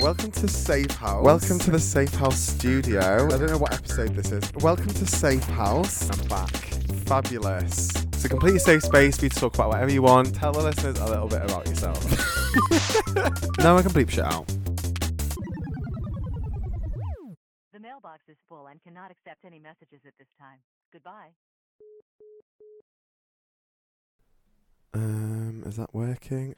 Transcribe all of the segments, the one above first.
Welcome to Safe Haus. Welcome to the Safe Haus studio. I don't know what episode this is. Welcome to Safe Haus. I'm back. Fabulous. It's a completely safe space for you to talk about whatever you want. Tell the listeners a little bit about yourself. no, I can bleep shit out. The mailbox is full and cannot accept any messages at this time. Goodbye. Um, is that working?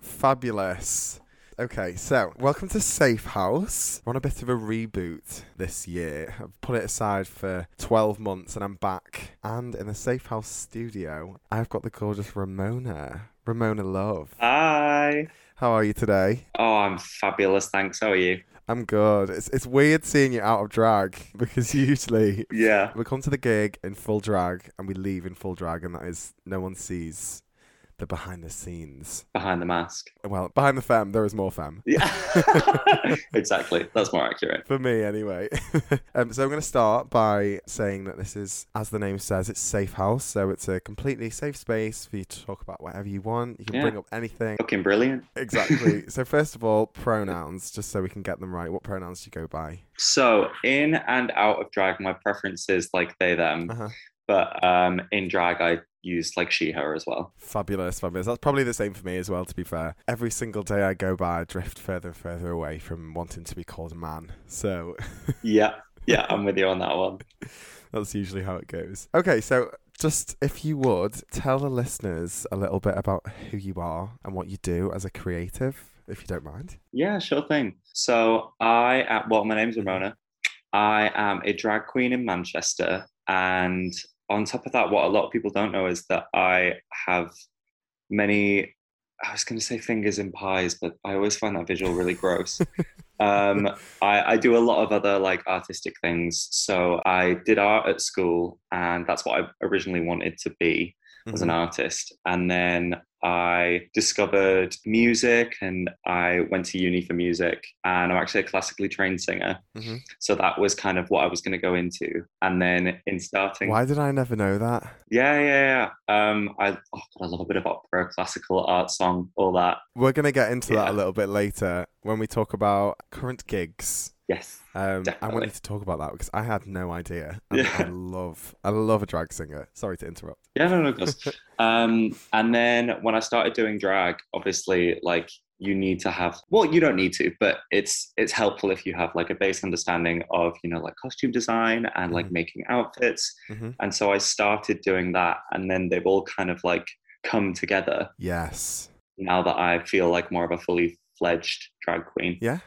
Fabulous. Okay, so welcome to Safe Haus. We're on a bit of a reboot this year. I've put it aside for 12 months and I'm back. And in the Safe Haus studio, I've got the gorgeous Ramona. Ramona Love. Hi. How are you today? Oh, I'm fabulous. Thanks. How are you? I'm good. It's it's weird seeing you out of drag because usually Yeah. we come to the gig in full drag and we leave in full drag and that is no one sees the behind the scenes. Behind the mask. Well, behind the femme, there is more femme. Yeah. exactly. That's more accurate. For me, anyway. um, so I'm going to start by saying that this is, as the name says, it's Safe Haus. So it's a completely safe space for you to talk about whatever you want. You can Yeah. bring up anything. Fucking brilliant. Exactly. so first of all, pronouns, just so we can get them right. What pronouns do you go by? So, in and out of drag, my preference is like they, them. Uh-huh. But um, in drag, I use like she, her as well. Fabulous, fabulous. That's probably the same for me as well, to be fair. Every single day I go by, I drift further and further away from wanting to be called a man. So Yeah. Yeah. I'm with you on that one. that's usually how it goes. Okay, so just if you would tell the listeners a little bit about who you are and what you do as a creative, if you don't mind. Yeah, sure thing. So, I, well, my name's mm-hmm. Ramona. I am a drag queen in Manchester. And on top of that, what a lot of people don't know is that I have many, I was going to say fingers in pies, but I always find that visual really gross. um, I, I do a lot of other like artistic things. So I did art at school, and that's what I originally wanted to be as an Mhm. artist. And then I discovered music and I went to uni for music. And I'm actually a classically trained singer. Mhm. So that was kind of what I was going to go into. And then in starting, Why did I never know that? yeah, yeah, yeah. Um, I, oh God, I love a bit of opera, classical art song, all that. We're going to get into that a little bit later when we talk about current gigs. Yes. Um, I wanted to talk about that because I had no idea. Yeah. I love, I love a drag singer. Sorry to interrupt. Yeah, no, no, of course. um, and then when I started doing drag, obviously, like you need to have well, you don't need to, but it's it's helpful if you have like a base understanding of you know like costume design and like Mhm. making outfits. Mhm. And so I started doing that, and then they've all kind of like come together Yes. now that I feel like more of a fully fledged drag queen. Yeah.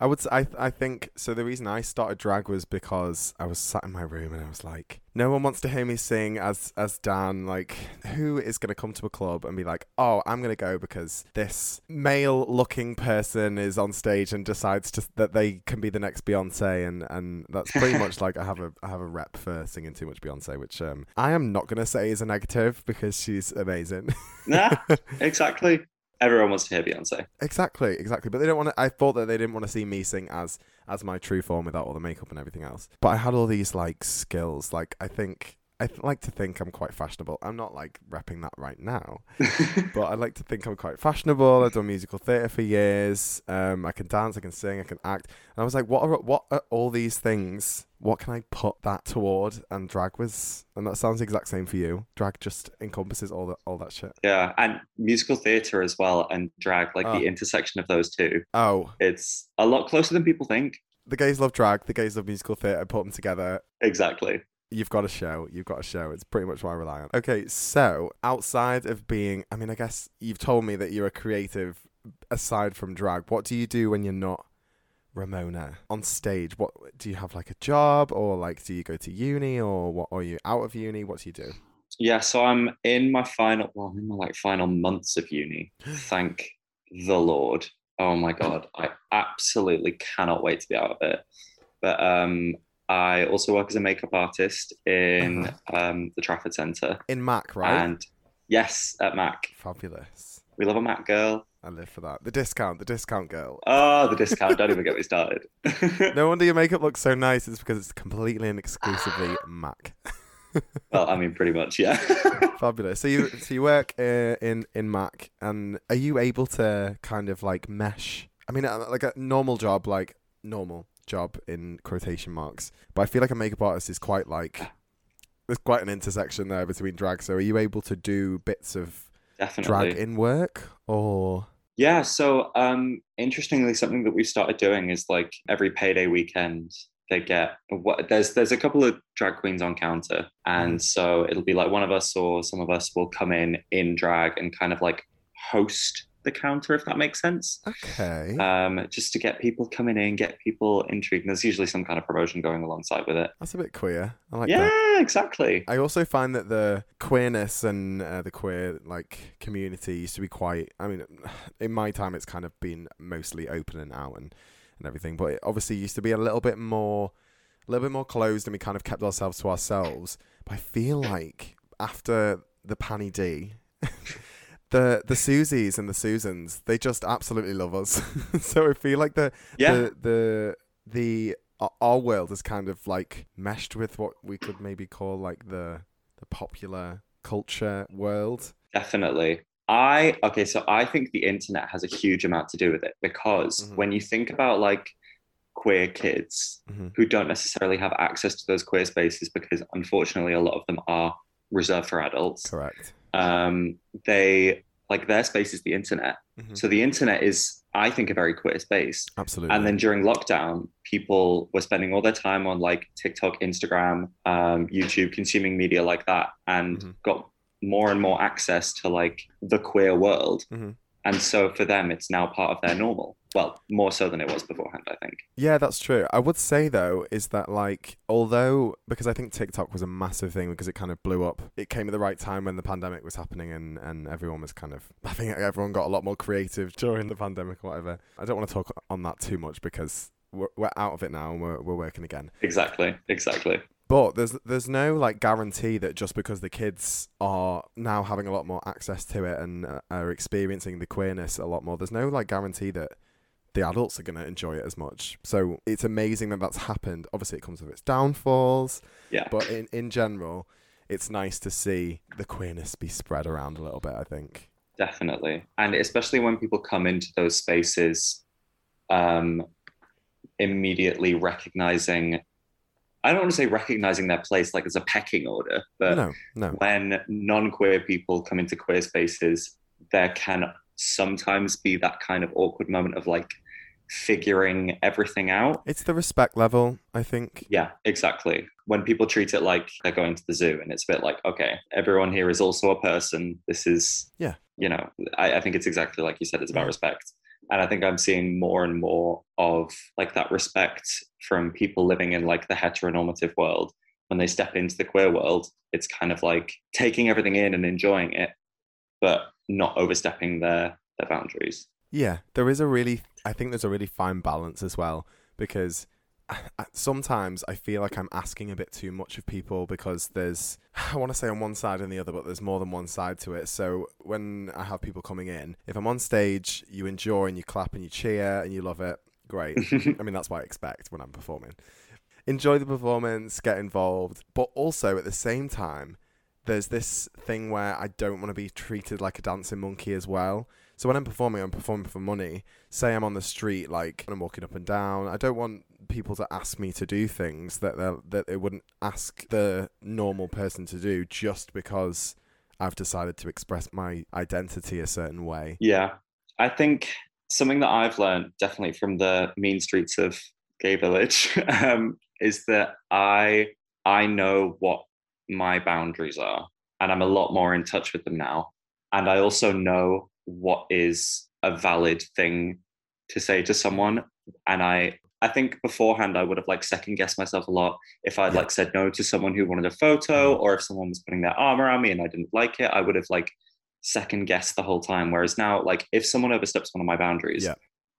I would. I. I think so. The reason I started drag was because I was sat in my room and I was like, no one wants to hear me sing as as Dan. Like, who is going to come to a club and be like, oh, I'm going to go because this male looking person is on stage and decides to, that they can be the next Beyonce, and and that's pretty much like I have a I have a rep for singing too much Beyonce, which um I am not going to say is a negative because she's amazing. Nah, exactly. Everyone wants to hear Beyonce. Exactly, exactly. But they don't want to. I thought that they didn't want to see me sing as as my true form without all the makeup and everything else. But I had all these like skills. Like I think I th- like to think I'm quite fashionable. I'm not like repping that right now, but I like to think I'm quite fashionable. I've done musical theatre for years. Um, I can dance, I can sing, I can act. And I was like, what are what are all these things? What can I put that toward? And drag was, and that sounds the exact same for you. Drag just encompasses all that all that shit. Yeah, and musical theatre as well, and drag, like Oh. the intersection of those two. Oh, It's a lot closer than people think. the gays love drag. The gays love musical theatre. Put them together. Exactly. You've got a show. You've got a show. It's pretty much what I rely on. Okay, so outside of being, I mean, I guess you've told me that you're a creative aside from drag. What do you do when you're not Ramona on stage? What do you have like a job or like do you go to uni or what? Are you out of uni? What do you do? Yeah, so I'm in my final, well, I'm in my like final months of uni. Thank the Lord. Oh my God, I absolutely cannot wait to be out of it. But um, I also work as a makeup artist in um, the Trafford Centre, In Mac, right? and yes, at Mac. Fabulous. We love a Mac girl. I live for that. The discount, the discount girl. Oh, the discount! Don't even get me started. No wonder your makeup looks so nice. It's because it's completely and exclusively Mac. well, I mean, pretty much, yeah. Fabulous. So you so you work uh, in in Mac, and are you able to kind of like mesh I mean, uh, like a normal job, like normal job in quotation marks. But I feel like a makeup artist is quite like there's quite an intersection there between drag. So are you able to do bits of Definitely. drag in work or? Yeah, so um interestingly something that we've started doing is like every payday weekend they get what there's there's a couple of drag queens on counter and so it'll be like one of us or some of us will come in in drag and kind of like host the counter if that makes sense Okay. um just to get people coming in get people intrigued and there's usually some kind of promotion going alongside with it That's a bit queer. I like yeah that. exactly I also find that the queerness and uh, the queer like community used to be quite. I mean, in my time, it's kind of been mostly open and out and and everything, but it obviously used to be a little bit more, a little bit more closed, and we kind of kept ourselves to ourselves. But I feel like after the Panny D. The the Susies and the Susans, they just absolutely love us. so I feel like the yeah the the the our- world is kind of like meshed with what we could maybe call like the the popular culture world. Definitely. I okay, so I think the internet has a huge amount to do with it because Mhm. when you think about like queer kids Mhm. who don't necessarily have access to those queer spaces because unfortunately a lot of them are reserved for adults. Correct. Um, they like their space is the internet. Mhm. So the internet is, I think, a very queer space. Absolutely. And then during lockdown, people were spending all their time on like TikTok, Instagram, um, YouTube, consuming media like that, and Mhm. got more and more access to like the queer world. Mhm. And so for them, it's now part of their normal. Well, more so than it was beforehand, I think. Yeah, that's true. I would say though is that like although because I think TikTok was a massive thing because it kind of blew up. It came at the right time when the pandemic was happening and and everyone was kind of I think everyone got a lot more creative during the pandemic or whatever. I don't want to talk on that too much because we're, we're out of it now and we're we're working again. Exactly. Exactly. But there's there's no like guarantee that just because the kids are now having a lot more access to it and uh, are experiencing the queerness a lot more, there's no like guarantee that the adults are going to enjoy it as much. So it's amazing that that's happened. Obviously, it comes with its downfalls, Yeah. but in in general, it's nice to see the queerness be spread around a little bit. I think. Definitely. And especially when people come into those spaces, um, immediately recognizing, I don't want to say recognizing their place like as a pecking order, but no, no. when non queer people come into queer spaces, there can sometimes be that kind of awkward moment of like figuring everything out. It's the respect level. I think. Yeah, exactly. When people treat it like they're going to the zoo, and it's a bit like, okay, everyone here is also a person. This is, Yeah. you know, I, I think it's exactly like you said, it's about respect. And I think I'm seeing more and more of like that respect from people living in like the heteronormative world. When they step into the queer world, it's kind of like taking everything in and enjoying it, but not overstepping their their boundaries. Yeah, there is a really, I think there's a really fine balance as well because sometimes I feel like I'm asking a bit too much of people because there's, I want to say on one side and the other, but there's more than one side to it. So when I have people coming in, if I'm on stage, you enjoy and you clap and you cheer and you love it, great. I mean, that's what I expect when I'm performing. Enjoy the performance, get involved, but also at the same time, there's this thing where I don't want to be treated like a dancing monkey as well. So when I'm performing, I'm performing for money. Say I'm on the street, like I'm walking up and down. I don't want people to ask me to do things that they that they wouldn't ask the normal person to do just because I've decided to express my identity a certain way. Yeah, I think something that I've learned definitely from the mean streets of Gay Village um, is that I I know what my boundaries are, and I'm a lot more in touch with them now. And I also know what is a valid thing to say to someone. And I I think beforehand I would have like second guessed myself a lot if I'd like said no to someone who wanted a photo, mm-hmm. or if someone was putting their arm around me and I didn't like it, I would have like second guessed the whole time. Whereas now, like if someone oversteps one of my boundaries, Yeah.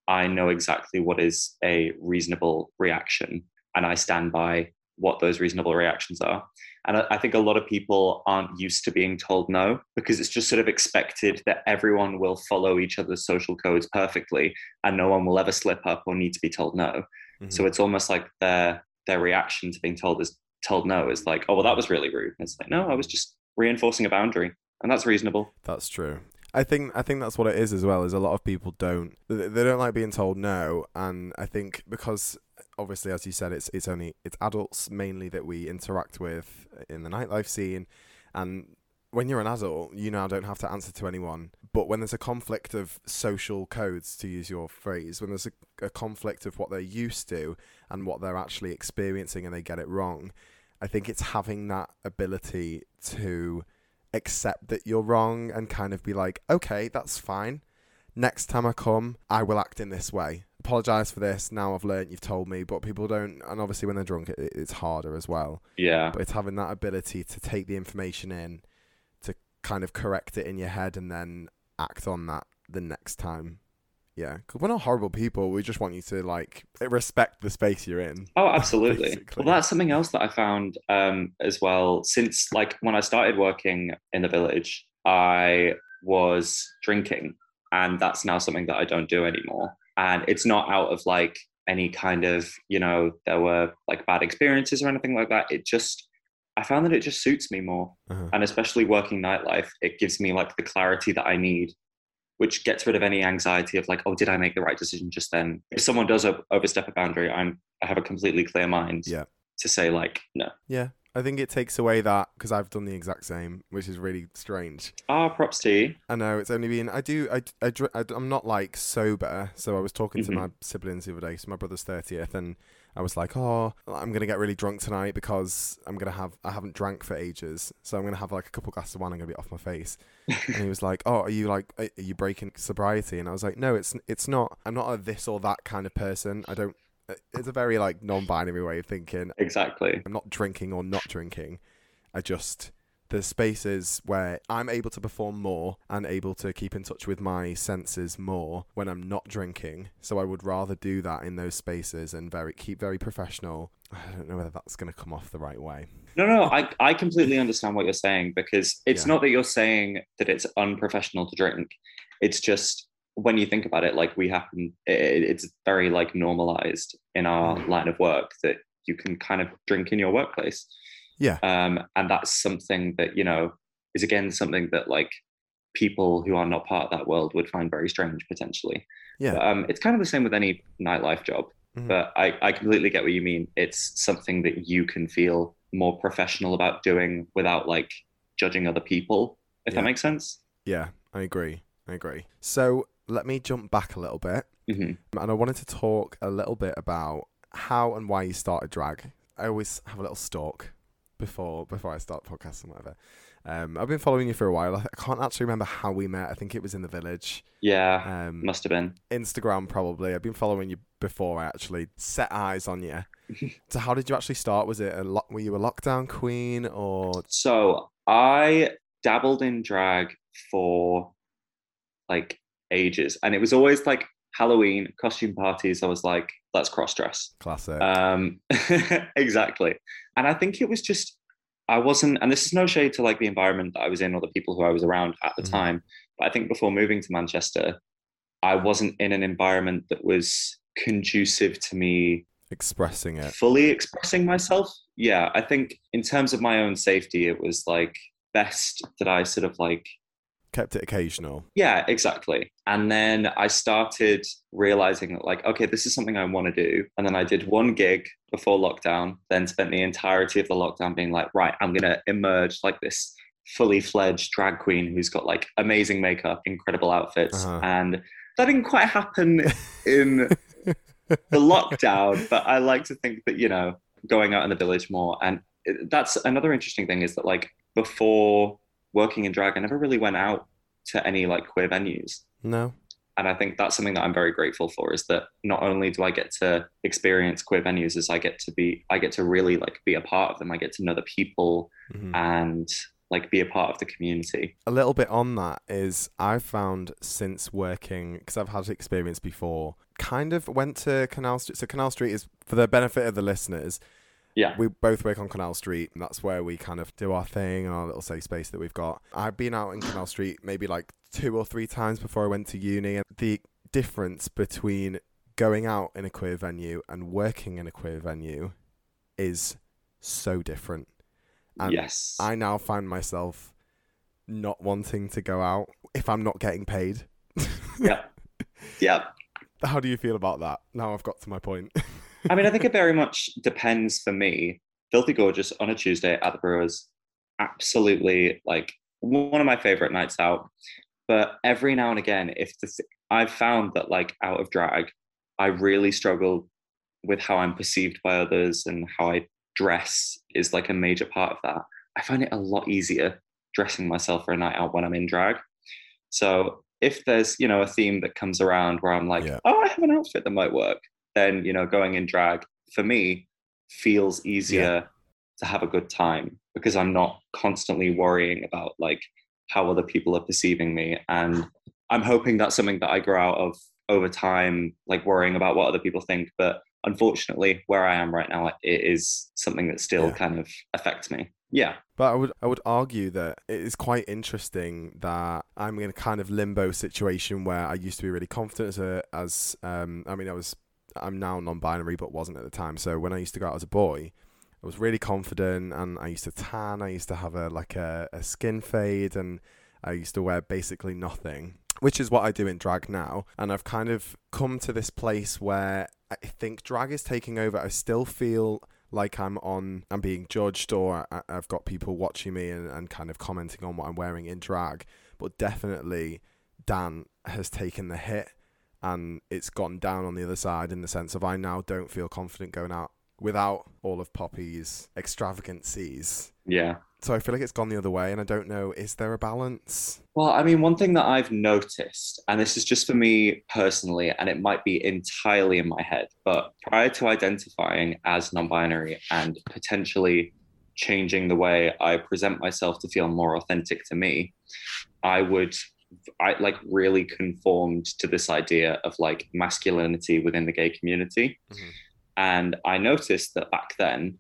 I know exactly what is a reasonable reaction, and I stand by what those reasonable reactions are. And I, I think a lot of people aren't used to being told no because it's just sort of expected that everyone will follow each other's social codes perfectly, and no one will ever slip up or need to be told no. Mhm. So it's almost like their their reaction to being told is told no is like, oh well, that was really rude. And it's like, no, I was just reinforcing a boundary, and that's reasonable. That's true. I think I think that's what it is as well. Is a lot of people don't they don't like being told no, and I think because obviously, as you said, it's it's only it's adults mainly that we interact with in the nightlife scene, and when you're an adult, you now don't have to answer to anyone. But when there's a conflict of social codes, to use your phrase, when there's a, a conflict of what they're used to and what they're actually experiencing, and they get it wrong, I think it's having that ability to accept that you're wrong and kind of be like, okay, that's fine. Next time I come, I will act in this way. Apologize for this. Now I've learned. You've told me, but people don't. And obviously, when they're drunk, it, it's harder as well. Yeah. But it's having that ability to take the information in, to kind of correct it in your head, and then act on that the next time. Yeah, because we're not horrible people. We just want you to like respect the space you're in. Oh, absolutely. Basically. Well, that's something else that I found um, as well. Since like when I started working in the village, I was drinking, and that's now something that I don't do anymore. And it's not out of like any kind of you know there were like bad experiences or anything like that. It just I found that it just suits me more, Uh-huh. and especially working nightlife, it gives me like the clarity that I need which gets rid of any anxiety of like, oh, did I make the right decision just then? If someone does overstep a boundary, I'm I have a completely clear mind Yeah. to say like, no. Yeah, I think it takes away that because I've done the exact same, which is really strange. Ah, props to you. I know it's only been I do I I, I am not like sober, so I was talking to Mhm. my siblings the other day. So my brother's thirtieth, and I was like, oh, I'm gonna get really drunk tonight because I'm gonna have I haven't drank for ages, so I'm gonna have like a couple glasses of wine. I'm gonna be off my face. and he was like, oh, are you like are you breaking sobriety? And I was like, no, it's it's not. I'm not a this or that kind of person. I don't. It's a very like non-binary way of thinking. Exactly. I'm not drinking or not drinking. I just there's spaces where I'm able to perform more and able to keep in touch with my senses more when I'm not drinking. So I would rather do that in those spaces and very keep very professional. I don't know whether that's going to come off the right way. No, no, I, I completely understand what you're saying because it's Yeah. not that you're saying that it's unprofessional to drink. It's just when you think about it, like we happen, it, it's very like normalized in our Mm. line of work that you can kind of drink in your workplace. Yeah. Um, and that's something that, you know, is again something that like people who are not part of that world would find very strange potentially. Yeah. But, um, it's kind of the same with any nightlife job. Mhm. But I, I completely get what you mean. It's something that you can feel more professional about doing without like judging other people, if Yeah. that makes sense. Yeah, I agree. I agree. So let me jump back a little bit. hmm And I wanted to talk a little bit about how and why you started drag. I always have a little stalk before before I start podcasts and whatever. Um, I've been following you for a while. I I can't actually remember how we met. I think it was in the village. Yeah, Um, must have been. Instagram probably. I've been following you before I actually set eyes on you. so how did you actually start? Was it a lo- were you a lockdown queen or So I dabbled in drag for like ages, and it was always like Halloween costume parties. I was like, let's cross dress. classic? Um, exactly. And I think it was just, I wasn't, and this is no shade to like the environment that I was in or the people who I was around at the Mhm. time. But I think before moving to Manchester, I wasn't in an environment that was conducive to me Expressing it. fully expressing myself. Yeah, I think in terms of my own safety, it was like best that I sort of like Kept it occasional. yeah, exactly. And then I started realizing that, like, okay, this is something I want to do. And then I did one gig before lockdown, then spent the entirety of the lockdown being like, right, I'm going to emerge like this fully fledged drag queen who's got like amazing makeup, incredible outfits. Uh-huh. And that didn't quite happen in the lockdown, but I like to think that, you know, going out in the village more. And that's another interesting thing is that, like, before working in drag, I never really went out to any like queer venues. No. And I think that's something that I'm very grateful for is that not only do I get to experience queer venues, as I get to be, I get to really like be a part of them. I get to know the people Mhm. and like be a part of the community. a little bit on that is I've found since working because I've had experience before. Kind of went to Canal Street. So Canal Street is for the benefit of the listeners. Yeah. We both work on Canal Street, and that's where we kind of do our thing and our little safe space that we've got. I've been out in Canal Street maybe like two or three times before I went to uni, and the difference between going out in a queer venue and working in a queer venue is so different. And yes. I now find myself not wanting to go out if I'm not getting paid. Yeah. Yeah. How do you feel about that? Now I've got to my point. I mean, I think it very much depends for me. Filthy Gorgeous on a Tuesday at the Brewers, absolutely like one of my favorite nights out. But every now and again, if the th- I've found that like out of drag, I really struggle with how I'm perceived by others and how I dress is like a major part of that. I find it a lot easier dressing myself for a night out when I'm in drag. So if there's you know a theme that comes around where I'm like, Yeah. oh, I have an outfit that might work, then you know going in drag for me feels easier to have a good time because I'm not constantly worrying about like how other people are perceiving me and I'm hoping that's something that I grow out of over time, like worrying about what other people think. But unfortunately, where I am right now, it is something that still Yeah. kind of affects me. Yeah. But I would I would argue that it is quite interesting that I'm in a kind of limbo situation where I used to be really confident as a as um I mean I was I'm now non-binary but wasn't at the time. So when I used to go out as a boy, I was really confident and I used to tan. I used to have a like a, a skin fade and I used to wear basically nothing, which is what I do in drag now. And I've kind of come to this place where I think drag is taking over. I still feel like I'm on, I'm being judged, or I, I've got people watching me and, and kind of commenting on what I'm wearing in drag. But definitely, Dan has taken the hit and it's gone down on the other side in the sense of I now don't feel confident going out without all of Poppy's extravagancies. Yeah. So I feel like it's gone the other way, and I don't know. Is there a balance? Well, I mean, one thing that I've noticed, and this is just for me personally, and it might be entirely in my head, but prior to identifying as non binary and potentially changing the way I present myself to feel more authentic to me, I would. I like really conformed to this idea of like masculinity within the gay community. Mhm. And I noticed that back then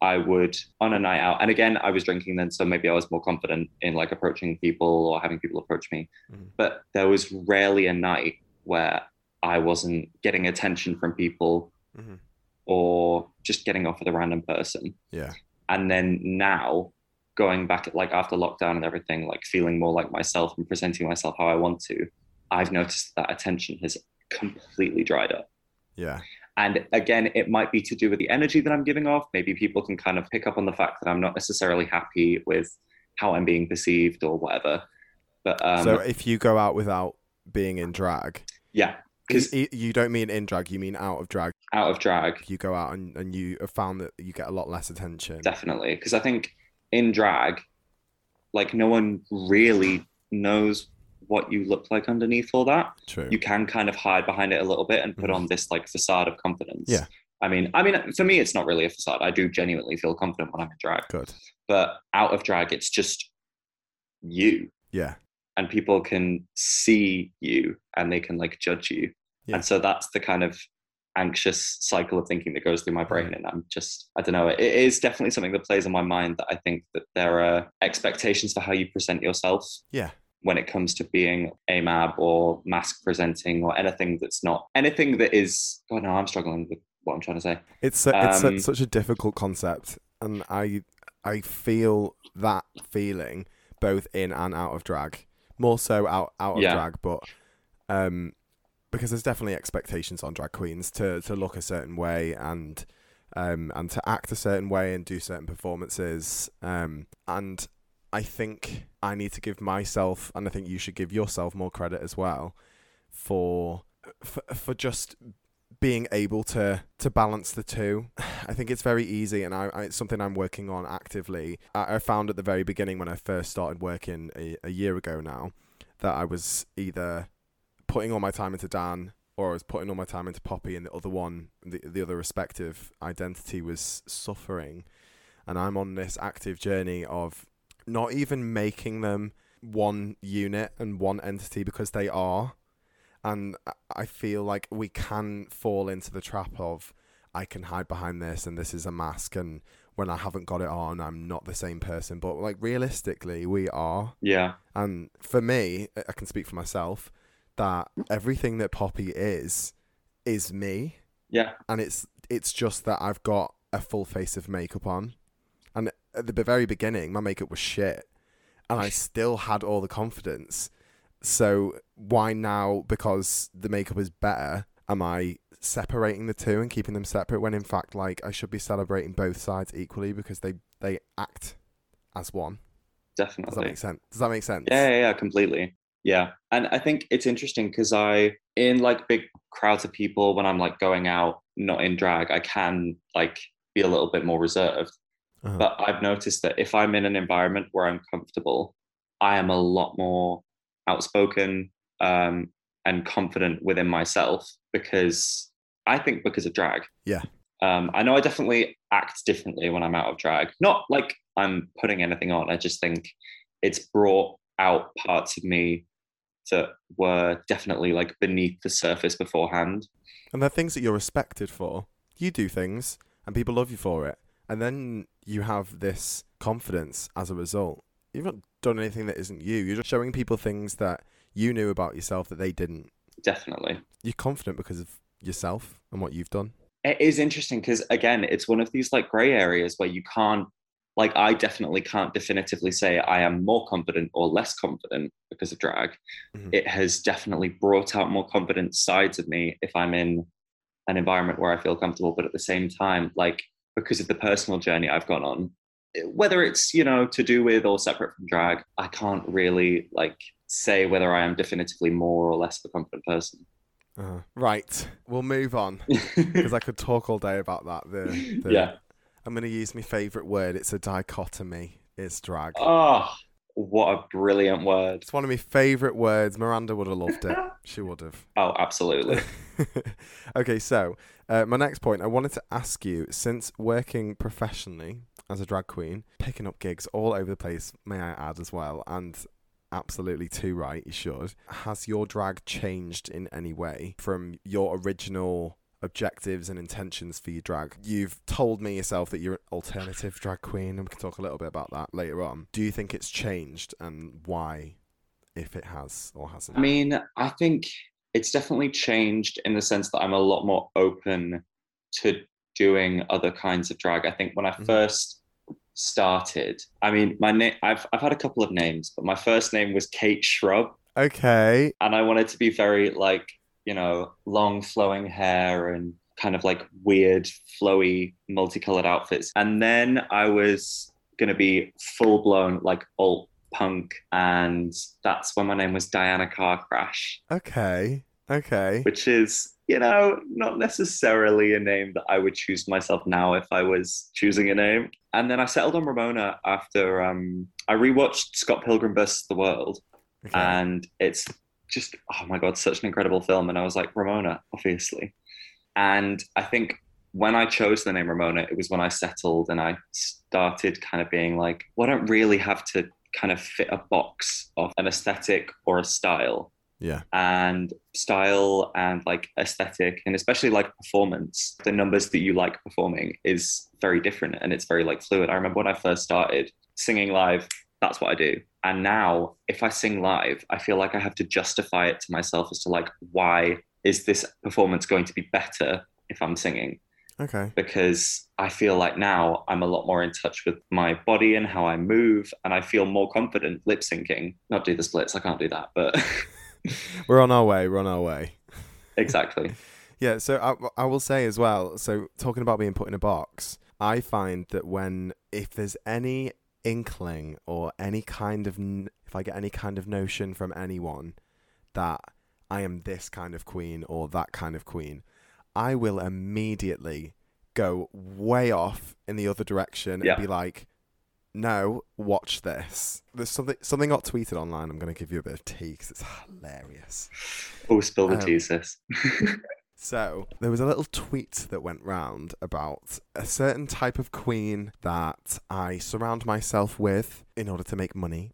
I would on a night out, and again, I was drinking then, so maybe I was more confident in like approaching people or having people approach me. Mhm. But there was rarely a night where I wasn't getting attention from people Mhm. or just getting off with a random person. Yeah. And then now, going back at like after lockdown and everything, like feeling more like myself and presenting myself how I want to, I've noticed that attention has completely dried up. Yeah. And again, it might be to do with the energy that I'm giving off. Maybe people can kind of pick up on the fact that I'm not necessarily happy with how I'm being perceived or whatever. But um, so if you go out without being in drag, yeah, because you, you don't mean in drag, you mean out of drag. out of drag, You go out and, and you have found that you get a lot less attention. definitely. Because I think in drag, like no one really knows what you look like underneath all that. True. You can kind of hide behind it a little bit and put Mhm. on this like facade of confidence. Yeah. I mean, I mean, for me, it's not really a facade. I do genuinely feel confident when I'm in drag. Good. but out of drag it's just you Yeah. and people can see you and they can like judge you Yeah. and so that's the kind of anxious cycle of thinking that goes through my brain and i'm just i don't know it is definitely something that plays on my mind that i think that there are expectations for how you present yourself Yeah. when it comes to being amab or masc presenting or anything that's not anything that is oh no i'm struggling with what i'm trying to say It's su- it's su- Um, such a difficult concept, and I I feel that feeling both in and out of drag. More so out out of Yeah. drag, but um, because there's definitely expectations on drag queens to to look a certain way and um and to act a certain way and do certain performances. Um, and I think I need to give myself, and I think you should give yourself more credit as well for for, for just being able to to balance the two i think it's very easy and I, I it's something i'm working on actively I, I found at the very beginning when i first started working a, a year ago now that i was either putting all my time into dan or i was putting all my time into poppy and the other one the, the other respective identity was suffering. And i'm on this active journey of not even making them one unit and one entity because they are. And I- feel like we can fall into the trap of I can hide behind this and this is a mask and when I haven't got it on I'm not the same person. But like realistically we are. Yeah. And for me I can speak for myself that everything that Poppy is is me yeah and it's it's just that I've got a full face of makeup on and at the very beginning my makeup was shit and I still had all the confidence. So why now, because the makeup is better, am I separating the two and keeping them separate when in fact like I should be celebrating both sides equally because they they act as one. Definitely. Does that make sense? Does that make sense? Yeah, yeah, yeah, completely. Yeah. And I think it's interesting because I, in like big crowds of people, when I'm like going out, not in drag, I can like be a little bit more reserved. Uh-huh. But I've noticed that if I'm in an environment where I'm comfortable, I am a lot more outspoken um, and confident within myself because I think because of drag. Yeah. Um, I know I definitely act differently when I'm out of drag. Not like I'm putting anything on. I just think it's brought out parts of me that were definitely like beneath the surface beforehand. And they're things that you're respected for. You do things and people love you for it. And then you have this confidence as a result. You've not done anything that isn't you. You're just showing people things that you knew about yourself that they didn't. Definitely. You're confident because of yourself and what you've done. It is interesting because again, it's one of these like gray areas where you can't like I definitely can't definitively say I am more confident or less confident because of drag. Mhm. It has definitely brought out more confident sides of me if I'm in an environment where I feel comfortable, but at the same time, like because of the personal journey I've gone on, whether it's you know to do with or separate from drag, I can't really like say whether I am definitively more or less of a confident person. Uh, right. We'll move on because I could talk all day about that. The, the yeah. I'm going to use my favourite word. It's a dichotomy. It's drag. Oh, what a brilliant word. It's one of my favourite words. Miranda would have loved it. She would have. Oh, absolutely. okay, so uh, my next point, I wanted to ask you since working professionally as a drag queen, picking up gigs all over the place, may I add as well, and absolutely too right, you should. Has your drag changed in any way from your original objectives and intentions for your drag? You've told me yourself that you're an alternative drag queen, and we can talk a little bit about that later on. Do you think it's changed and why, if it has or hasn't? I mean, I think it's definitely changed in the sense that I'm a lot more open to doing other kinds of drag. I think when I Mhm. first started, I mean, my name I've I've had a couple of names, but my first name was Kate Shrub, okay. and I wanted to be very like, you know, long flowing hair and kind of like weird, flowy, multicolored outfits. And then I was gonna be full blown like alt punk, and that's when my name was Diana Car Crash Okay. Okay. which is, you know, not necessarily a name that I would choose myself now if I was choosing a name. And then I settled on Ramona after um, I rewatched Scott Pilgrim vs. the World, okay. and it's just, oh my God, such an incredible film. And I was like, Ramona, obviously. And I think when I chose the name Ramona, it was when I settled and I started kind of being like, well, I don't really have to kind of fit a box of an aesthetic or a style yeah. and style and like aesthetic and especially like performance the numbers that you like performing is very different and it's very like fluid i remember when i first started singing live that's what i do and now if i sing live i feel like i have to justify it to myself as to like why is this performance going to be better if i'm singing Okay. because I feel like now I'm a lot more in touch with my body and how I move, and I feel more confident lip syncing. Not do the splits, I can't do that, but We're on our way. We're on our way. exactly. Yeah. So I, I will say as well. So talking about being put in a box, I find that when if there's any inkling or any kind of n- if I get any kind of notion from anyone that I am this kind of queen or that kind of queen, I will immediately go way off in the other direction Yeah. and be like, "No, watch this." There's something something got tweeted online. I'm going to give you a bit of tea because it's hilarious. Oh, spill the Um, tea, sis. So there was a little tweet that went round about a certain type of queen that I surround myself with in order to make money.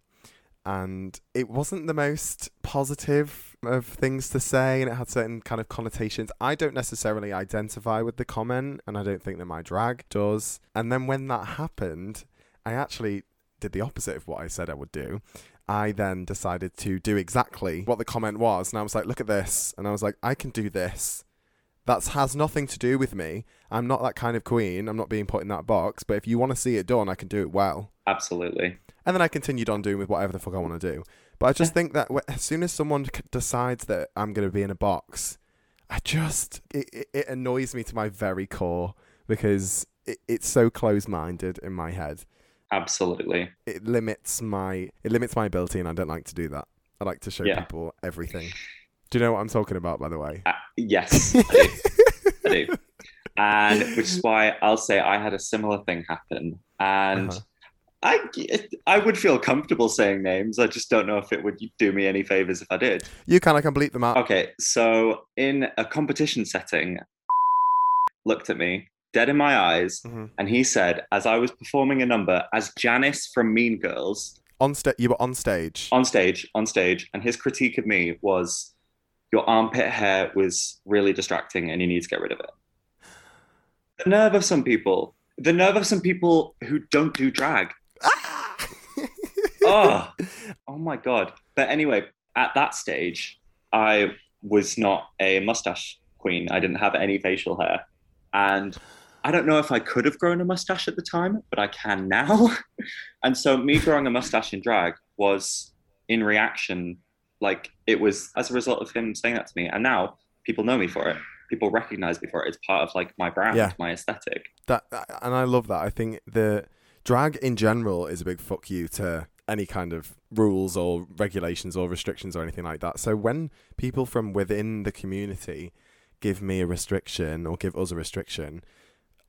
And it wasn't the most positive of things to say, and it had certain kind of connotations. I don't necessarily identify with the comment, and I don't think that my drag does. And then when that happened, I actually did the opposite of what I said I would do. I then decided to do exactly what the comment was, and I was like, "Look at this," and I was like, "I can do this." That has nothing to do with me. I'm not that kind of queen. I'm not being put in that box. But if you want to see it done, I can do it well. Absolutely. and then I continued on doing with whatever the fuck I want to do. But I just think that as soon as someone decides that I'm going to be in a box, I just it, it, it annoys me to my very core because it, it's so close-minded in my head. Absolutely. It limits my it limits my ability, and I don't like to do that. I like to show Yeah. people everything. Do you know what I'm talking about, by the way? Uh, yes, I do. I do. And which is why I'll say I had a similar thing happen. And Uh-huh. I, I would feel comfortable saying names. I just don't know if it would do me any favors if I did. You can I can bleep them out. Okay, so in a competition setting, looked at me dead in my eyes, Mhm. and he said, as I was performing a number as Janice from Mean Girls On sta- you were on stage. on stage, on stage, and his critique of me was, "Your armpit hair was really distracting, and you need to get rid of it." The nerve of some people. The nerve of some people who don't do drag. oh, oh my god. But anyway, at that stage, I was not a mustache queen. I didn't have any facial hair, and I don't know if I could have grown a mustache at the time, but I can now. and so, me growing a mustache in drag was in reaction, like it was as a result of him saying that to me. And now people know me for it. People recognize me for it. It's part of like my brand, Yeah. my aesthetic. That uh, and I love that. I think the drag in general is a big fuck you to any kind of rules or regulations or restrictions or anything like that. So when people from within the community give me a restriction or give us a restriction,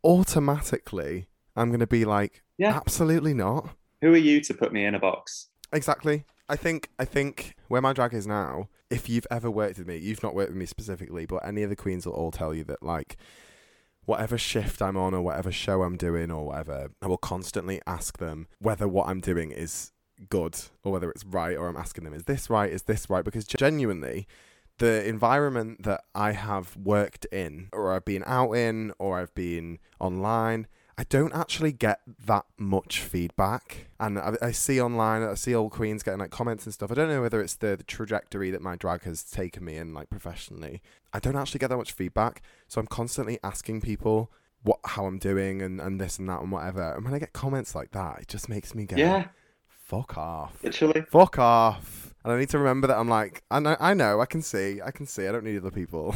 automatically I'm going to be like, Yeah. absolutely not. Who are you to put me in a box? Exactly. I think I think where my drag is now, if you've ever worked with me, you've not worked with me specifically, but any of the queens will all tell you that like whatever shift I'm on or whatever show I'm doing or whatever, I will constantly ask them whether what I'm doing is good or whether it's right or I'm asking them is this right, is this right? Because genuinely the environment that I have worked in or I've been out in or I've been online I don't actually get that much feedback, and I, I see online, I see old queens getting like comments and stuff. I don't know whether it's the, the trajectory that my drag has taken me in, like professionally. I don't actually get that much feedback, so I'm constantly asking people what how I'm doing and, and this and that and whatever. And when I get comments like that, it just makes me go, Yeah, fuck off, literally. fuck off. And I need to remember that I'm like, I know, I know, I can see, I can see. I don't need other people.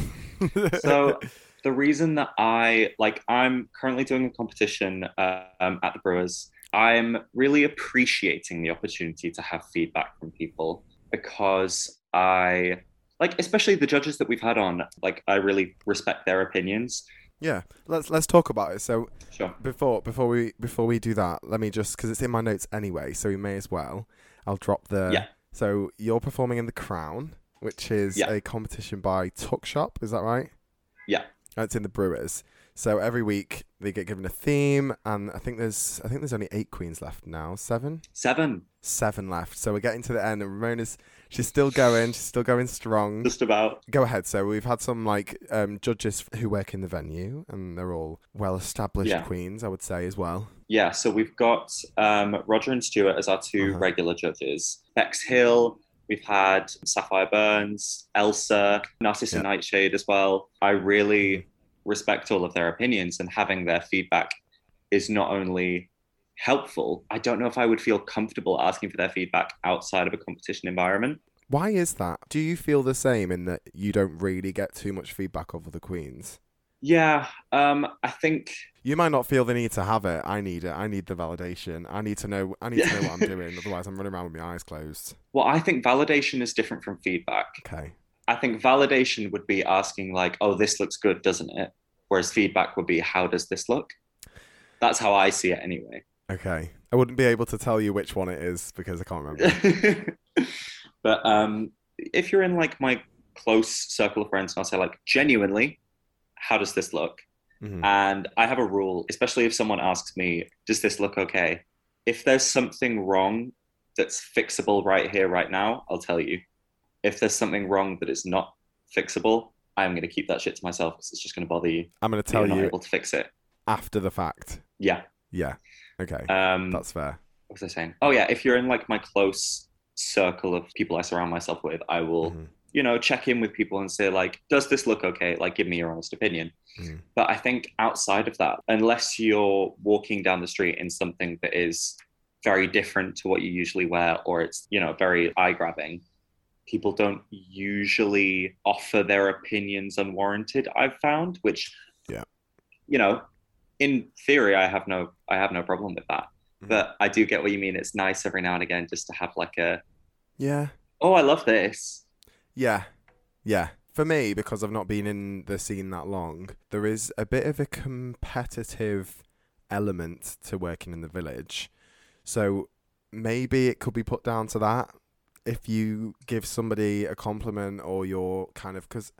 So the reason that I like, I'm currently doing a competition um, at the Brewers. I'm really appreciating the opportunity to have feedback from people because I like, especially the judges that we've had on. Like, I really respect their opinions. yeah, let's let's talk about it. So Sure. before before we before we do that, let me just because it's in my notes anyway, so we may as well. I'll drop the. Yeah. So you're performing in the Crown, which is Yeah. a competition by Tuck Shop. Is that right? Yeah. It's in the Brewers. So every week they get given a theme, and I think there's I think there's only eight queens left now. Seven. Seven, Seven left. So we're getting to the end, and Ramona's she's still going. She's still going strong. just about. Go ahead. So we've had some like um, judges who work in the venue, and they're all well established Yeah. queens, I would say as well. Yeah, so we've got um, Roger and Stuart as our 2 Uh-huh. regular judges. Bex Hill, we've had Sapphire Burns, Elsa, Narcissa Yeah. Nightshade as well. I really respect all of their opinions, and having their feedback is not only helpful, I don't know if I would feel comfortable asking for their feedback outside of a competition environment. Why is that? Do you feel the same in that you don't really get too much feedback of the queens? Yeah, um, I think You might not feel the need to have it. I need it. I need the validation. I need to know. I need to know what I'm doing. Otherwise, I'm running around with my eyes closed. well, I think validation is different from feedback. Okay. I think validation would be asking like, "Oh, this looks good, doesn't it?" Whereas feedback would be, "How does this look?" That's how I see it anyway. Okay. I wouldn't be able to tell you which one it is because I can't remember. but um, if you're in like my close circle of friends, and I'll say like, genuinely, how does this look? Mhm. And I have a rule, especially if someone asks me, "Does this look okay?" If there's something wrong that's fixable right here, right now, I'll tell you. If there's something wrong that is not fixable, I'm going to keep that shit to myself because it's just going to bother you. I'm going to tell you're not you able to fix it. after the fact. Yeah. Yeah. Okay. Um, That's fair. what was I saying? Oh yeah, if you're in like my close circle of people I surround myself with, I will, Mhm. You know, check in with people and say like, does this look okay? Like, give me your honest opinion. Mhm. But I think outside of that, unless you're walking down the street in something that is very different to what you usually wear or it's you know very eye grabbing people don't usually offer their opinions unwarranted i've found which Yeah. you know in theory i have no i have no problem with that Mhm. but i do get what you mean it's nice every now and again just to have like a Yeah. oh i love this Yeah. Yeah. For me, because I've not been in the scene that long, there is a bit of a competitive element to working in the village. So maybe it could be put down to that. If you give somebody a compliment or you're kind of. Because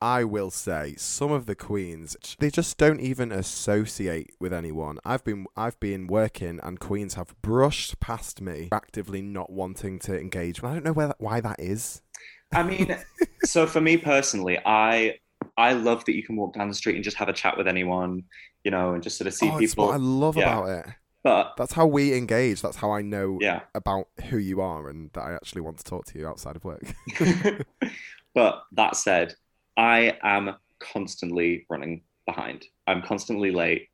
I will say, some of the queens, they just don't even associate with anyone. I've been I've been working and queens have brushed past me, actively not wanting to engage. I don't know where that, why that is. I mean, so for me personally, I I love that you can walk down the street and just have a chat with anyone, you know, and just sort of see oh, people. what I love Yeah. about it. But That's how we engage. That's how I know yeah, about who you are and that I actually want to talk to you outside of work. but that said, I am constantly running behind. I'm constantly late.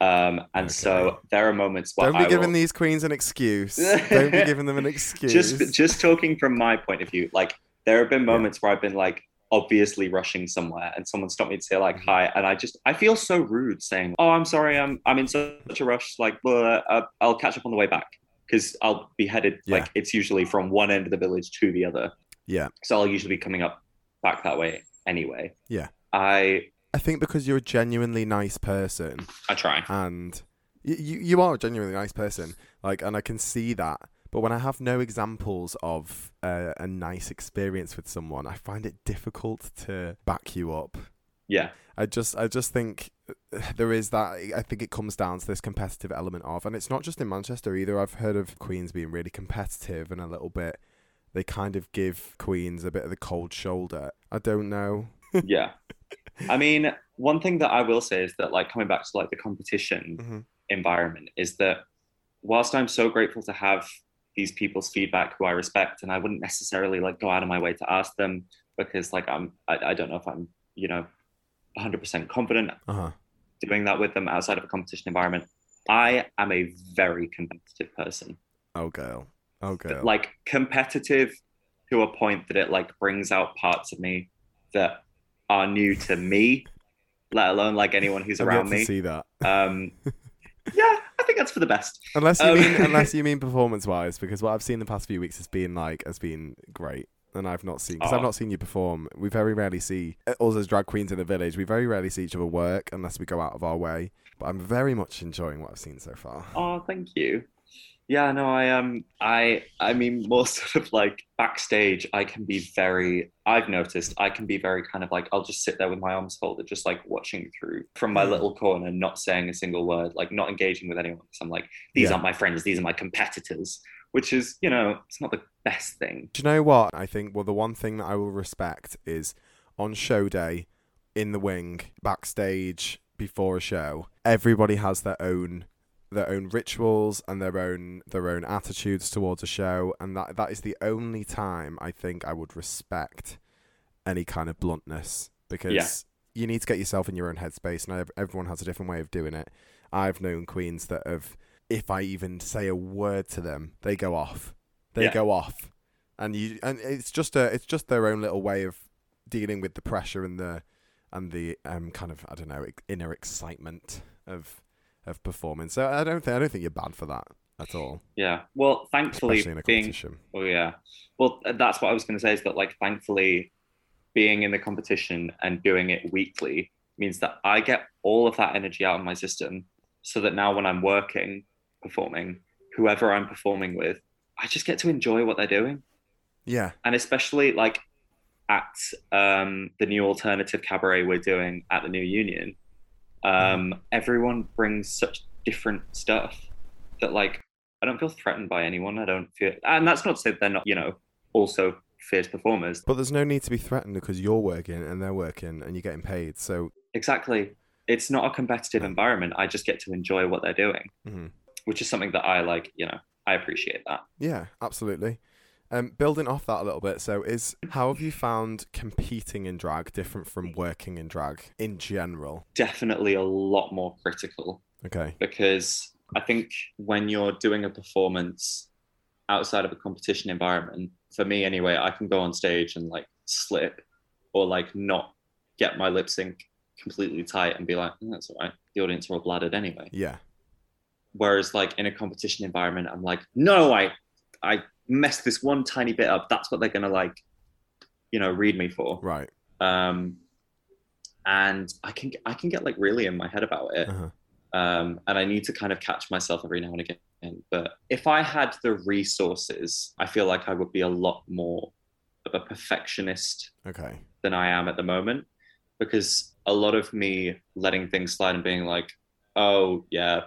Um, and Okay. so there are moments where Don't be I giving will, these queens an excuse. Don't be giving them an excuse. just just talking from my point of view, like there have been moments where I've been like obviously rushing somewhere and someone stopped me to say like Mhm. hi and I just I feel so rude saying oh I'm sorry I'm I'm in such a rush like blah, uh, I'll catch up on the way back because I'll be headed Yeah. like it's usually from one end of the village to the other yeah. so I'll usually be coming up back that way anyway Yeah. I I think because you're a genuinely nice person I try and you, you are a genuinely nice person. Like, and I can see that. But when I have no examples of uh, a nice experience with someone, I find it difficult to back you up. yeah I just I just think uh, there is that I think it comes down to this competitive element of and it's not just in Manchester either. I've heard of Queens being really competitive and a little bit they kind of give Queens a bit of the cold shoulder. I don't know. yeah I mean one thing that I will say is that like coming back to like the competition hmm environment is that whilst I'm so grateful to have these people's feedback who I respect, and I wouldn't necessarily like go out of my way to ask them because like I'm I, I don't know if I'm you know 100% confident Uh-huh. doing that with them outside of a competition environment. I am a very competitive person. Oh girl. like competitive to a point that it like brings out parts of me that are new to me, let alone like anyone who's I've around me. see that. Um, yeah, I think that's for the best. Unless you Um, mean unless you mean performance wise, because what I've seen the past few weeks has been like has been great. And I've not seen because I've Oh. not seen you perform. We very rarely see uh, us as drag queens in the village. We very rarely see each other work unless we go out of our way. But I'm very much enjoying what I've seen so far. Oh, thank you. Yeah, no, I um, I, I mean, more sort of like backstage. I can be very. I've noticed I can be very kind of like I'll just sit there with my arms folded, just like watching through from my Mm. little corner, not saying a single word, like not engaging with anyone. Because I'm like, these Yeah. aren't my friends, these are my competitors. Which is, you know, it's not the best thing. Do you know what? I think well the one thing that I will respect is on show day, in the wing, backstage, before a show, everybody has their own their own rituals and their own their own attitudes towards a show and that that is the only time I think I would respect any kind of bluntness because you need to get yourself in your own headspace and ev- everyone has a different way of doing it. I've known queens that have if I even say a word to them, they go off. They Yeah. go off. And you and it's just a it's just their own little way of dealing with the pressure and the and the um kind of I don't know inner excitement of of performing. So I don't think I don't think you're bad for that at all, Yeah. Well, thankfully, being competition. Oh yeah. Well, that's what I was going to say is that like thankfully being in the competition and doing it weekly means that I get all of that energy out of my system so that now when I'm working performing whoever I'm performing with I just get to enjoy what they're doing Yeah, and especially like at um, the new alternative cabaret we're doing at the new union um, everyone brings such different stuff that like i don't feel threatened by anyone i don't feel and that's not to say that they're not you know also fierce performers but there's no need to be threatened because you're working and they're working and you're getting paid. So exactly it's not a competitive No. environment i just get to enjoy what they're doing mhm. which is something that i like you know i appreciate that yeah, absolutely. Um, building off that a little bit, so is how have you found competing in drag different from working in drag in general? definitely a lot more critical Okay. because I think when you're doing a performance outside of a competition environment, for me anyway, I can go on stage and like slip or like not get my lip sync completely tight and be like, "Mm, that's all right. The audience are all bladdered anyway. Yeah. Whereas like in a competition environment, I'm like, no, I I messed this one tiny bit up. That's what they're gonna like, you know, read me for. Right. Um, and I can I can get like really in my head about it. Uh-huh. Um, and I need to kind of catch myself every now and again. But if I had the resources, I feel like I would be a lot more of a perfectionist Okay. than I am at the moment because a lot of me letting things slide and being like, oh, yeah,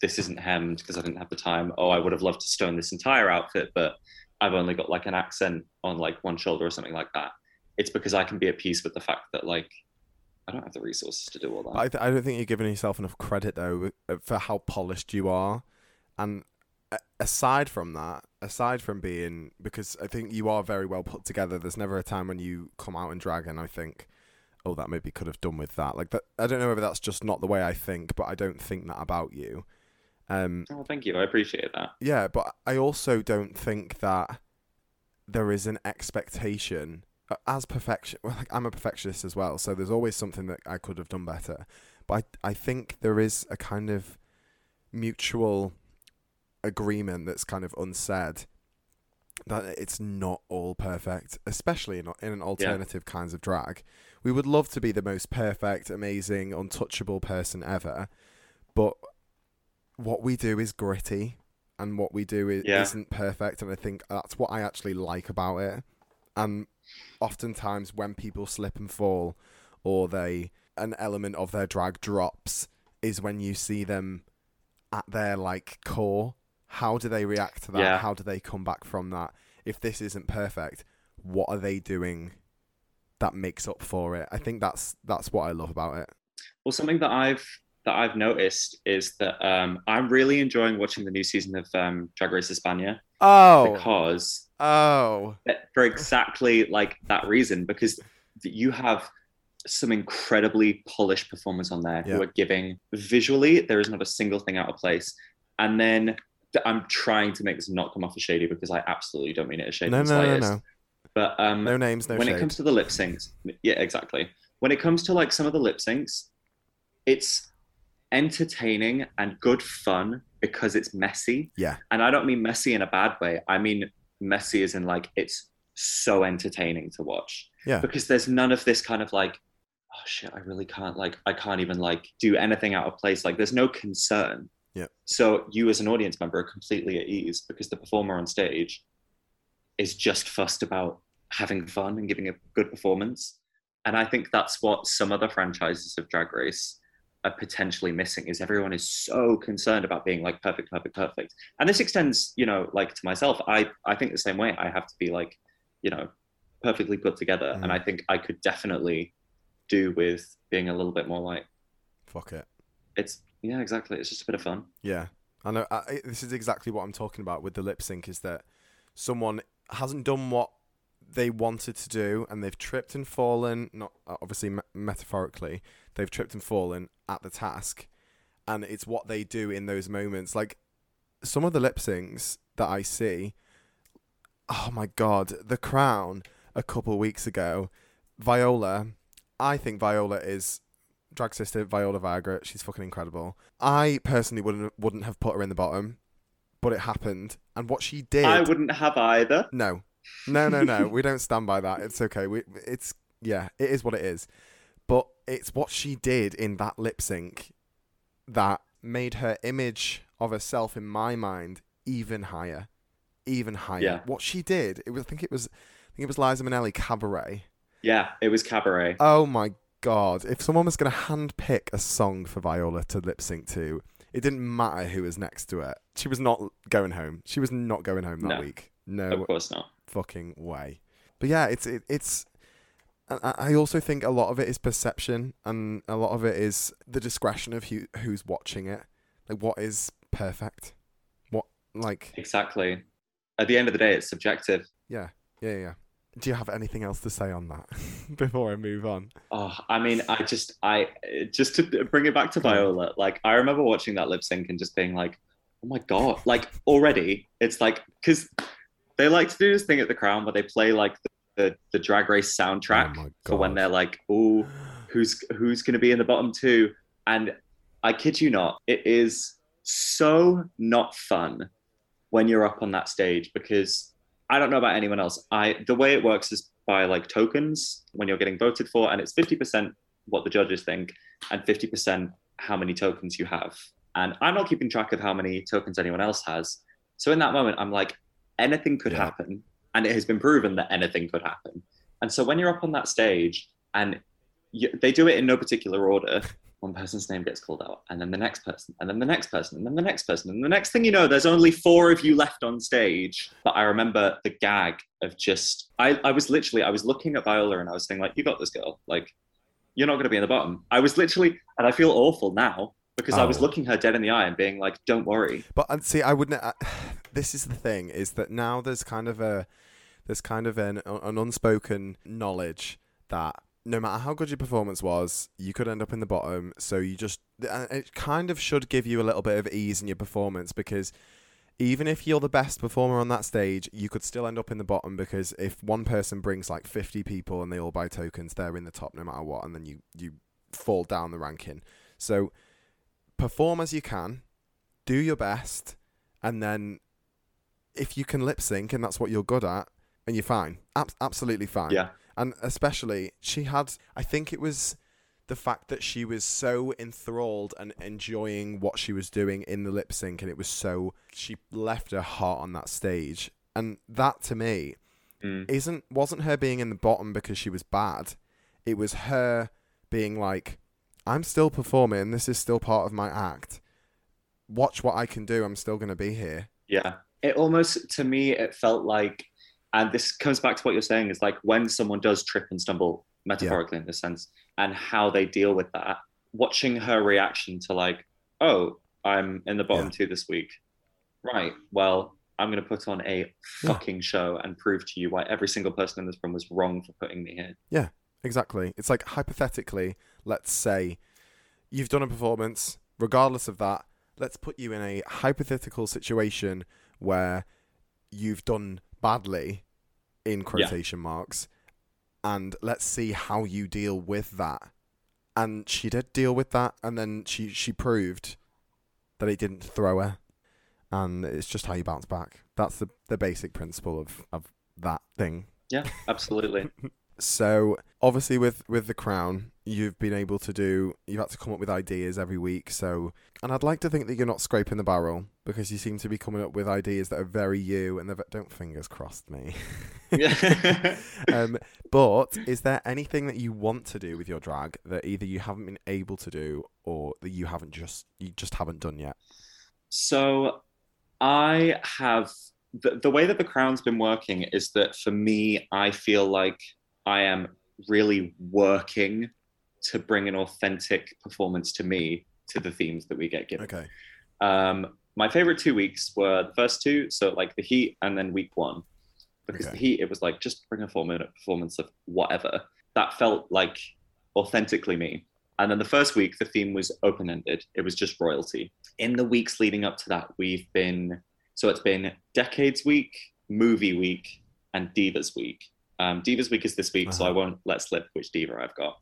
this isn't hemmed because I didn't have the time. Oh, I would have loved to stone this entire outfit, but I've only got like an accent on like one shoulder or something like that. It's because I can be at peace with the fact that like I don't have the resources to do all that. I, th- I don't think you're giving yourself enough credit though uh, for how polished you are, and aside from that, aside from being because I think you are very well put together. There's never a time when you come out in drag and I think, oh, that maybe could have done with that. Like that, I don't know whether that's just not the way I think, but I don't think that about you. Um, oh, thank you. I appreciate that. yeah, but I also don't think that there is an expectation uh, as perfection. Well, like I'm a perfectionist as well, so there's always something that I could have done better. But I, I think there is a kind of mutual agreement that's kind of unsaid that it's not all perfect, especially in, in an alternative kinds of drag. We would love to be the most perfect, amazing, untouchable person ever, but what we do is gritty and what we do is, Yeah. isn't perfect and i think that's what i actually like about it. And oftentimes when people slip and fall or they an element of their drag drops is when you see them at their like core how do they react to that? Yeah. how do they come back from that? If this isn't perfect what are they doing that makes up for it? I think that's that's what i love about it. Well, something that I've that I've noticed is that um, I'm really enjoying watching the new season of um, Drag Race España oh. because oh. for exactly like that reason because you have some incredibly polished performers on there Yeah. who are giving visually there is not a single thing out of place. And then i'm trying to make this not come off as shady because i absolutely don't mean it as shady no no no no but um no names no when shade. it comes to the lip syncs yeah exactly. When it comes to like some of the lip syncs it's entertaining and good fun because it's messy Yeah. and i don't mean messy in a bad way i mean messy as in like it's so entertaining to watch Yeah. because there's none of this kind of like oh shit i really can't like i can't even like do anything out of place like there's no concern Yeah. so you as an audience member are completely at ease because the performer on stage is just fussed about having fun and giving a good performance and i think that's what some other franchises of drag race are potentially missing is everyone is so concerned about being like perfect perfect perfect. And this extends you know like to myself. I i think the same way. I have to be like you know perfectly put together. Mm. and i think i could definitely do with being a little bit more like fuck it. It's yeah exactly. It's just a bit of fun. Yeah, I know. I, this is exactly what I'm talking about with the lip sync. Is that someone hasn't done what they wanted to do, and they've tripped and fallen. Not uh, obviously me- metaphorically, they've tripped and fallen at the task, and it's what they do in those moments. Like some of the lip syncs that I see. Oh my god, The Crown a couple weeks ago, Viola. I think Viola is drag sister Viola Viagra. She's fucking incredible. I personally wouldn't wouldn't have put her in the bottom, but it happened. And what she did, i wouldn't have either no, no, no, no. we don't stand by that. It's okay. We, it's yeah, it is what it is. But it's what she did in that lip sync that made her image of herself in my mind even higher, even higher. Yeah. What she did, it was. I think it was. I think it was Liza Minnelli Cabaret. yeah it was cabaret Oh my god! If someone was going to handpick a song for Viola to lip sync to, it didn't matter who was next to her. She was not going home. She was not going home that No. week. No of course not fucking way. But yeah, it's it, it's. I I also think a lot of it is perception, and a lot of it is the discretion of who who's watching it. Like, what is perfect? What like? exactly at the end of the day it's subjective Yeah, yeah, yeah. Do you have anything else to say on that before I move on? Oh, I mean, I just, I just to bring it back to Viola. Like, I remember watching that lip sync and just being like, "Oh my god!" Like already, it's like because they like to do this thing at the Crown where they play like the the, the Drag Race soundtrack Oh for when they're like, "Oh, who's who's going to be in the bottom two? And I kid you not, it is so not fun when you're up on that stage because I don't know about anyone else. I the way it works is by like tokens when you're getting voted for, and it's 50% what the judges think and 50% how many tokens you have. And I'm not keeping track of how many tokens anyone else has. So in that moment, I'm like, anything could Yeah. happen. And it has been proven that anything could happen. And so when you're up on that stage and you, they do it in no particular order, one person's name gets called out, and then the next person, and then the next person, and then the next person. And the next thing you know, there's only four of you left on stage. But I remember the gag of just, I, I was literally, I was looking at Viola and I was saying, like, you got this girl. Like, you're not going to be in the bottom. I was literally, and I feel awful now because I was Oh. looking her dead in the eye and being like, don't worry. But uh, see, I wouldn't. Uh, this is the thing: is that now there's kind of a there's kind of an an unspoken knowledge that no matter how good your performance was, you could end up in the bottom. So you just it kind of should give you a little bit of ease in your performance because even if you're the best performer on that stage, you could still end up in the bottom because if one person brings like 50 people and they all buy tokens, they're in the top no matter what, and then you you fall down the ranking. So perform as you can, do your best, and then if you can lip sync and that's what you're good at, and you're fine, Ab- absolutely fine. Yeah. And especially, she had, I think it was the fact that she was so enthralled and enjoying what she was doing in the lip sync, and it was so, she left her heart on that stage. And that to me Mm. isn't wasn't her being in the bottom because she was bad. It was her being like, I'm still performing. This is still part of my act. Watch what I can do. I'm still going to be here. Yeah. It almost, to me, it felt like, and this comes back to what you're saying, is like when someone does trip and stumble, metaphorically in this sense, and how they deal with that, watching her reaction to like, oh, I'm in the bottom Yeah. two this week. Right. Well, I'm going to put on a Yeah. fucking show and prove to you why every single person in this room was wrong for putting me here. Exactly. It's like hypothetically, let's say you've done a performance. Regardless of that, let's put you in a hypothetical situation where you've done badly, in quotation marks, and let's see how you deal with that. And she did deal with that, and then she she proved that it didn't throw her, and it's just how you bounce back. That's the the basic principle of of that thing. Yeah, absolutely. So obviously with with the crown, you've been able to do you've had to come up with ideas every week. So and I'd like to think that you're not scraping the barrel because you seem to be coming up with ideas that are very you and they're don't fingers crossed me. um, but is there anything that you want to do with your drag that either you haven't been able to do or that you haven't just you just haven't done yet? So I have the, the way that the crown's been working is that for me, I feel like I am really working to bring an authentic performance to me to the themes that we get given. Okay. Um, my favorite two weeks were the first two, so like the heat and then week one. Because Okay. the heat, it was like just bring a four minute performance of whatever. That felt like authentically me. And then the first week, the theme was open ended, it was just royalty. In the weeks leading up to that, we've been so it's been Decades Week, Movie Week, and Divas Week. Um, Divas Week is this week, so I Uh-huh. won't let slip which diva I've got.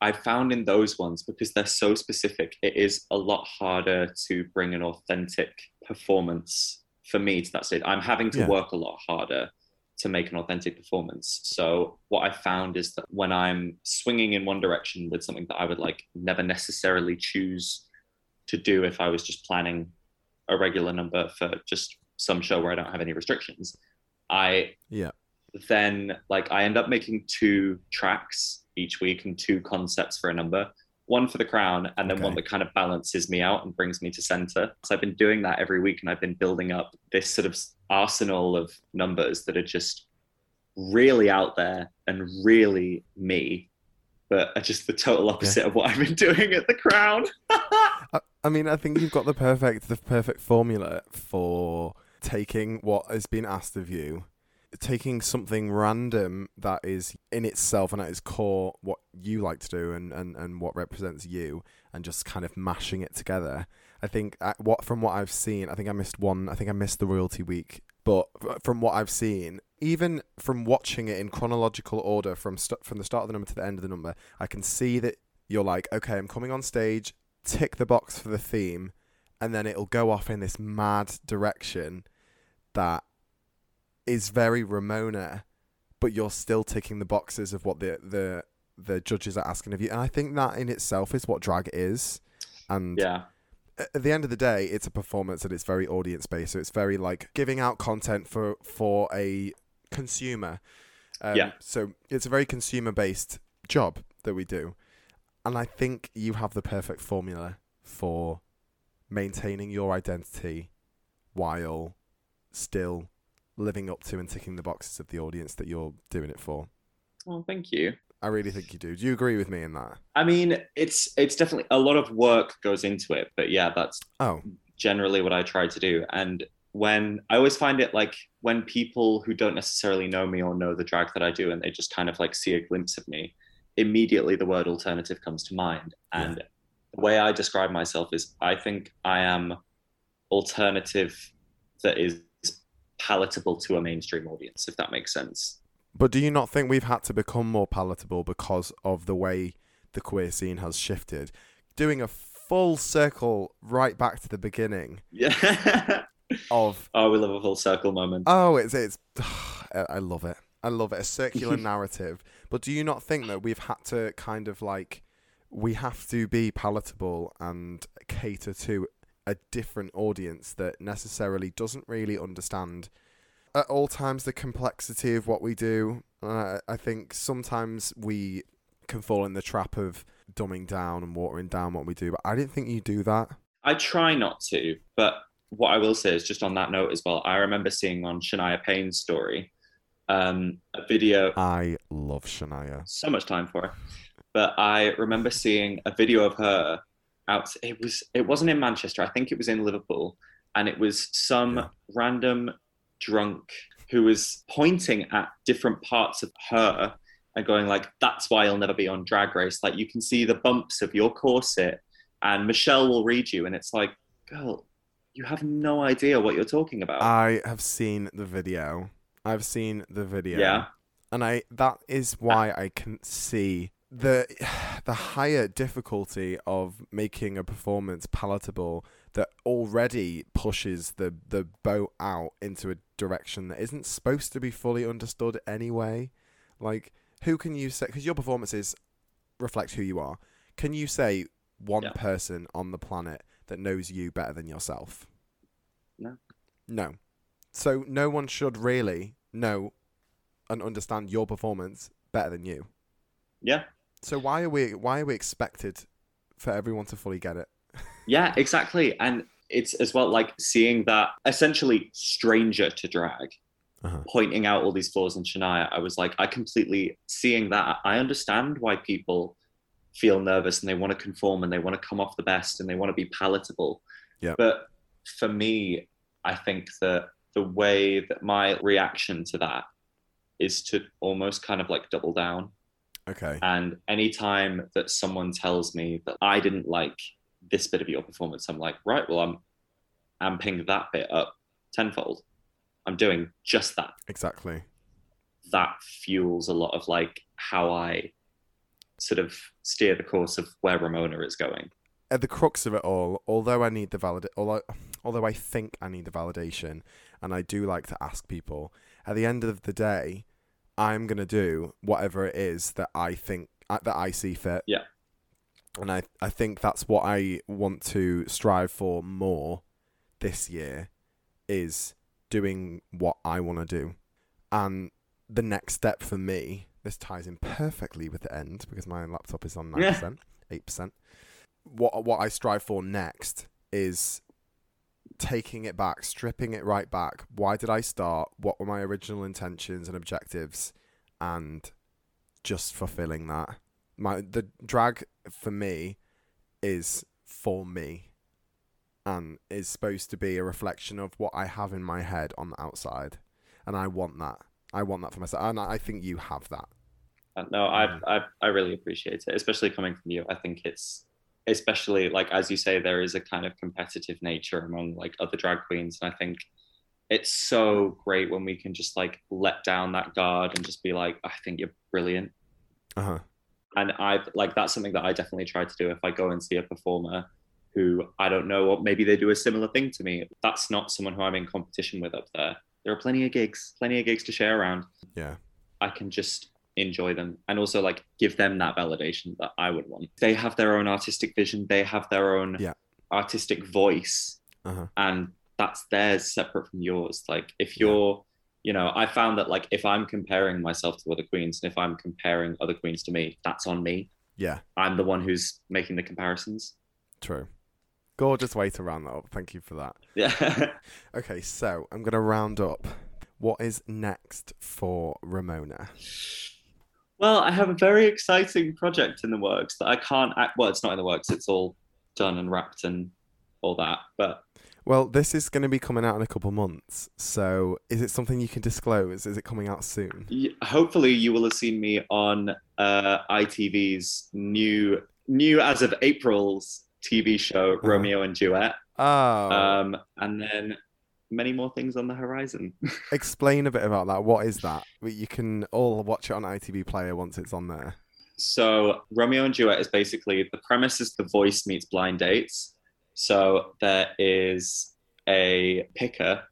I found in those ones because they're so specific, it is a lot harder to bring an authentic performance for me to that stage. I'm having to Yeah. work a lot harder to make an authentic performance. So what I found is that when I'm swinging in one direction with something that I would like never necessarily choose to do if I was just planning a regular number for just some show where I don't have any restrictions, I Yeah. Then like I end up making two tracks each week and two concepts for a number. One for the crown and then one that kind of balances me out and brings me to center. So I've been doing that every week and I've been building up this sort of arsenal of numbers that are just really out there and really me, but are just the total opposite of what I've been doing at the crown. I, I mean, I think you've got the perfect the perfect formula for taking what has been asked of you, taking something random that is in itself and at its core what you like to do and, and, and what represents you and just kind of mashing it together. I think uh, what from what I've seen, I think I missed one. I think I missed the royalty week, but from what I've seen, even from watching it in chronological order from st- from the start of the number to the end of the number, I can see that you're like, okay, I'm coming on stage, tick the box for the theme, and then it'll go off in this mad direction that is very Ramona, but you're still ticking the boxes of what the the the judges are asking of you, and I think that in itself is what drag is. And Yeah. at the end of the day, it's a performance and it's very audience based. So it's very like giving out content for for a consumer. Um, Yeah. So it's a very consumer based job that we do, and I think you have the perfect formula for maintaining your identity while still living up to and ticking the boxes of the audience that you're doing it for. Well, thank you. I really think you do. Do you agree with me in that? I mean, it's it's definitely a lot of work goes into it, but yeah, that's Oh, generally what I try to do. And when I always find it like when people who don't necessarily know me or know the drag that I do and they just kind of like see a glimpse of me, immediately the word alternative comes to mind. Yeah. And the way I describe myself is I think I am alternative that is palatable to a mainstream audience, if that makes sense. But do you not think we've had to become more palatable because of the way the queer scene has shifted? Doing a full circle right back to the beginning Yeah. of oh, we love a full circle moment. oh, it's it's I I love it. I love it. A circular narrative. But do you not think that we've had to kind of like we have to be palatable and cater to a different audience that necessarily doesn't really understand at all times the complexity of what we do. Uh, I think sometimes we can fall in the trap of dumbing down and watering down what we do, but I didn't think you do that. I try not to, but what I will say is just on that note as well, I remember seeing on Shania Payne's story um, a video, I love Shania. so much time for her, but I remember seeing a video of her out. It was it wasn't in Manchester, I think it was in Liverpool, and it was some Yeah. random drunk who was pointing at different parts of her and going like, "That's why you'll never be on Drag Race." Like you can see the bumps of your corset, and Michelle will read you, and it's like, girl, you have no idea what you're talking about. I have seen the video. I've seen the video. Yeah. And I that is why I can see the the higher difficulty of making a performance palatable that already pushes the the boat out into a direction that isn't supposed to be fully understood anyway. Like who can you say cuz your performances reflect who you are. Can you say one Yeah. person on the planet that knows you better than yourself? No. No. So no one should really know and understand your performance better than you. Yeah. So why are we why are we expected for everyone to fully get it? Yeah, exactly. And it's as well like seeing that essentially stranger to drag Uh-huh. pointing out all these flaws in Shania. I was like, I completely seeing that. I understand why people feel nervous and they want to conform and they want to come off the best and they want to be palatable. Yeah. But for me, I think that the way that my reaction to that is to almost kind of like double down. Okay. And anytime that someone tells me that I didn't like this bit of your performance, I'm like, right, well, I'm amping that bit up tenfold. I'm doing just that. Exactly. That fuels a lot of like how I sort of steer the course of where Ramona is going. At the crux of it all, although I need the valid although although I think I need the validation and I do like to ask people, at the end of the day, I'm going to do whatever it is that I think uh, that I see fit. Yeah. And I I think that's what I want to strive for more this year is doing what I want to do. And the next step for me, this ties in perfectly with the end because my laptop is on 9%, 8%. What what I strive for next is taking it back, stripping it right back. Why did I start? What were my original intentions and objectives? And just fulfilling that. My the drag for me is for me and is supposed to be a reflection of what I have in my head on the outside. And I want that. I want that for myself, and I think you have that. Uh, no, I, I I really appreciate it, especially coming from you. I think it's especially like as you say, there is a kind of competitive nature among like other drag queens, and I think it's so great when we can just like let down that guard and just be like, I think you're brilliant. Uh huh. And I've like that's something that I definitely try to do if I go and see a performer who I don't know, or maybe they do a similar thing to me. That's not someone who I'm in competition with up there. There are plenty of gigs, plenty of gigs to share around. Yeah. I can just enjoy them and also like give them that validation that I would want. They have their own artistic vision, they have their own Yeah. artistic voice, Uh huh. and that's theirs separate from yours. Like if you're, you know, I found that like if I'm comparing myself to other queens and if I'm comparing other queens to me, that's on me. Yeah. I'm the one who's making the comparisons. True. Gorgeous way to round that up. Thank you for that. Yeah. Okay, so I'm gonna round up. What is next for Ramona? Well, I have a very exciting project in the works that I can't act. Well, it's not in the works. It's all done and wrapped and all that. But Well, this is going to be coming out in a couple months. So, is it something you can disclose? Is it coming out soon? hopefully, you will have seen me on uh, ITV's new, new as of April's TV show Uh-huh. Romeo and Duet, Oh, um, and then many more things on the horizon. explain a bit about that. What is that? You can all watch it on ITV Player once it's on there. So Romeo and Duet is basically the premise is the voice meets blind dates. So there is a picker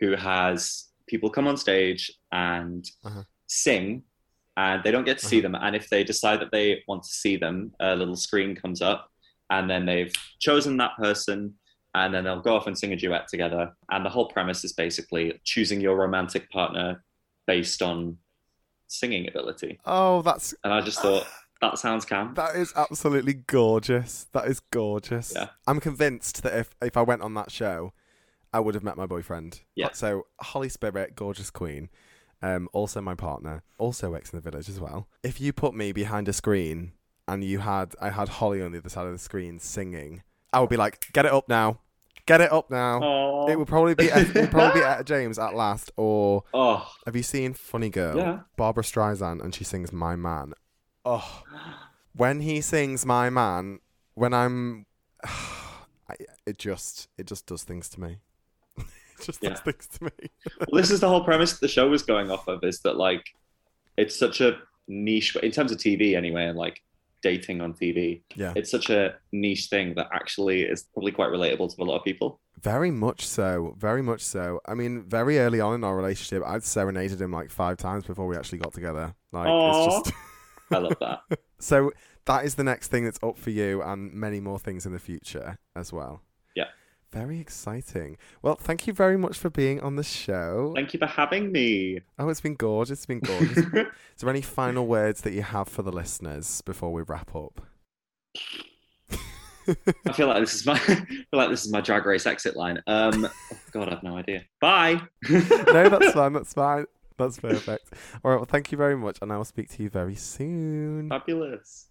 who has people come on stage and Uh-huh. sing and they don't get to see them. And if they decide that they want to see them, a little screen comes up and then they've chosen that person and then they'll go off and sing a duet together. And the whole premise is basically choosing your romantic partner based on singing ability. Oh, that's And I just thought that sounds camp. that is absolutely gorgeous. That is gorgeous. Yeah. I'm convinced that if if I went on that show, I would have met my boyfriend. Yeah. So Holly Spirit, gorgeous queen, um, also my partner, also works in the village as well. If you put me behind a screen and you had I had Holly on the other side of the screen singing, I would be like, get it up now, get it up now. Oh, It will probably be it would probably be James at last, or oh, have you seen Funny Girl? Yeah. Barbra Streisand, and she sings My Man. Oh, when he sings My Man, when I'm, I, it just it just does things to me. it just does things to me. well, this is the whole premise the show was going off of is that like it's such a niche but in terms of TV anyway, and like dating on TV. Yeah. It's such a niche thing that actually is probably quite relatable to a lot of people. Very much so. Very much so. I mean, very early on in our relationship, I'd serenaded him like five times before we actually got together. Like Aw. it's just I love that. so that is the next thing that's up for you, and many more things in the future as well. Very exciting. Well, thank you very much for being on the show. Thank you for having me. Oh, it's been gorgeous. It's been gorgeous. Is there any final words that you have for the listeners before we wrap up? I feel like this is my I feel like this is my drag race exit line. Um oh God, I have no idea. Bye. no, that's fine. That's fine. That's perfect. All right. Well, thank you very much, and I will speak to you very soon. Fabulous.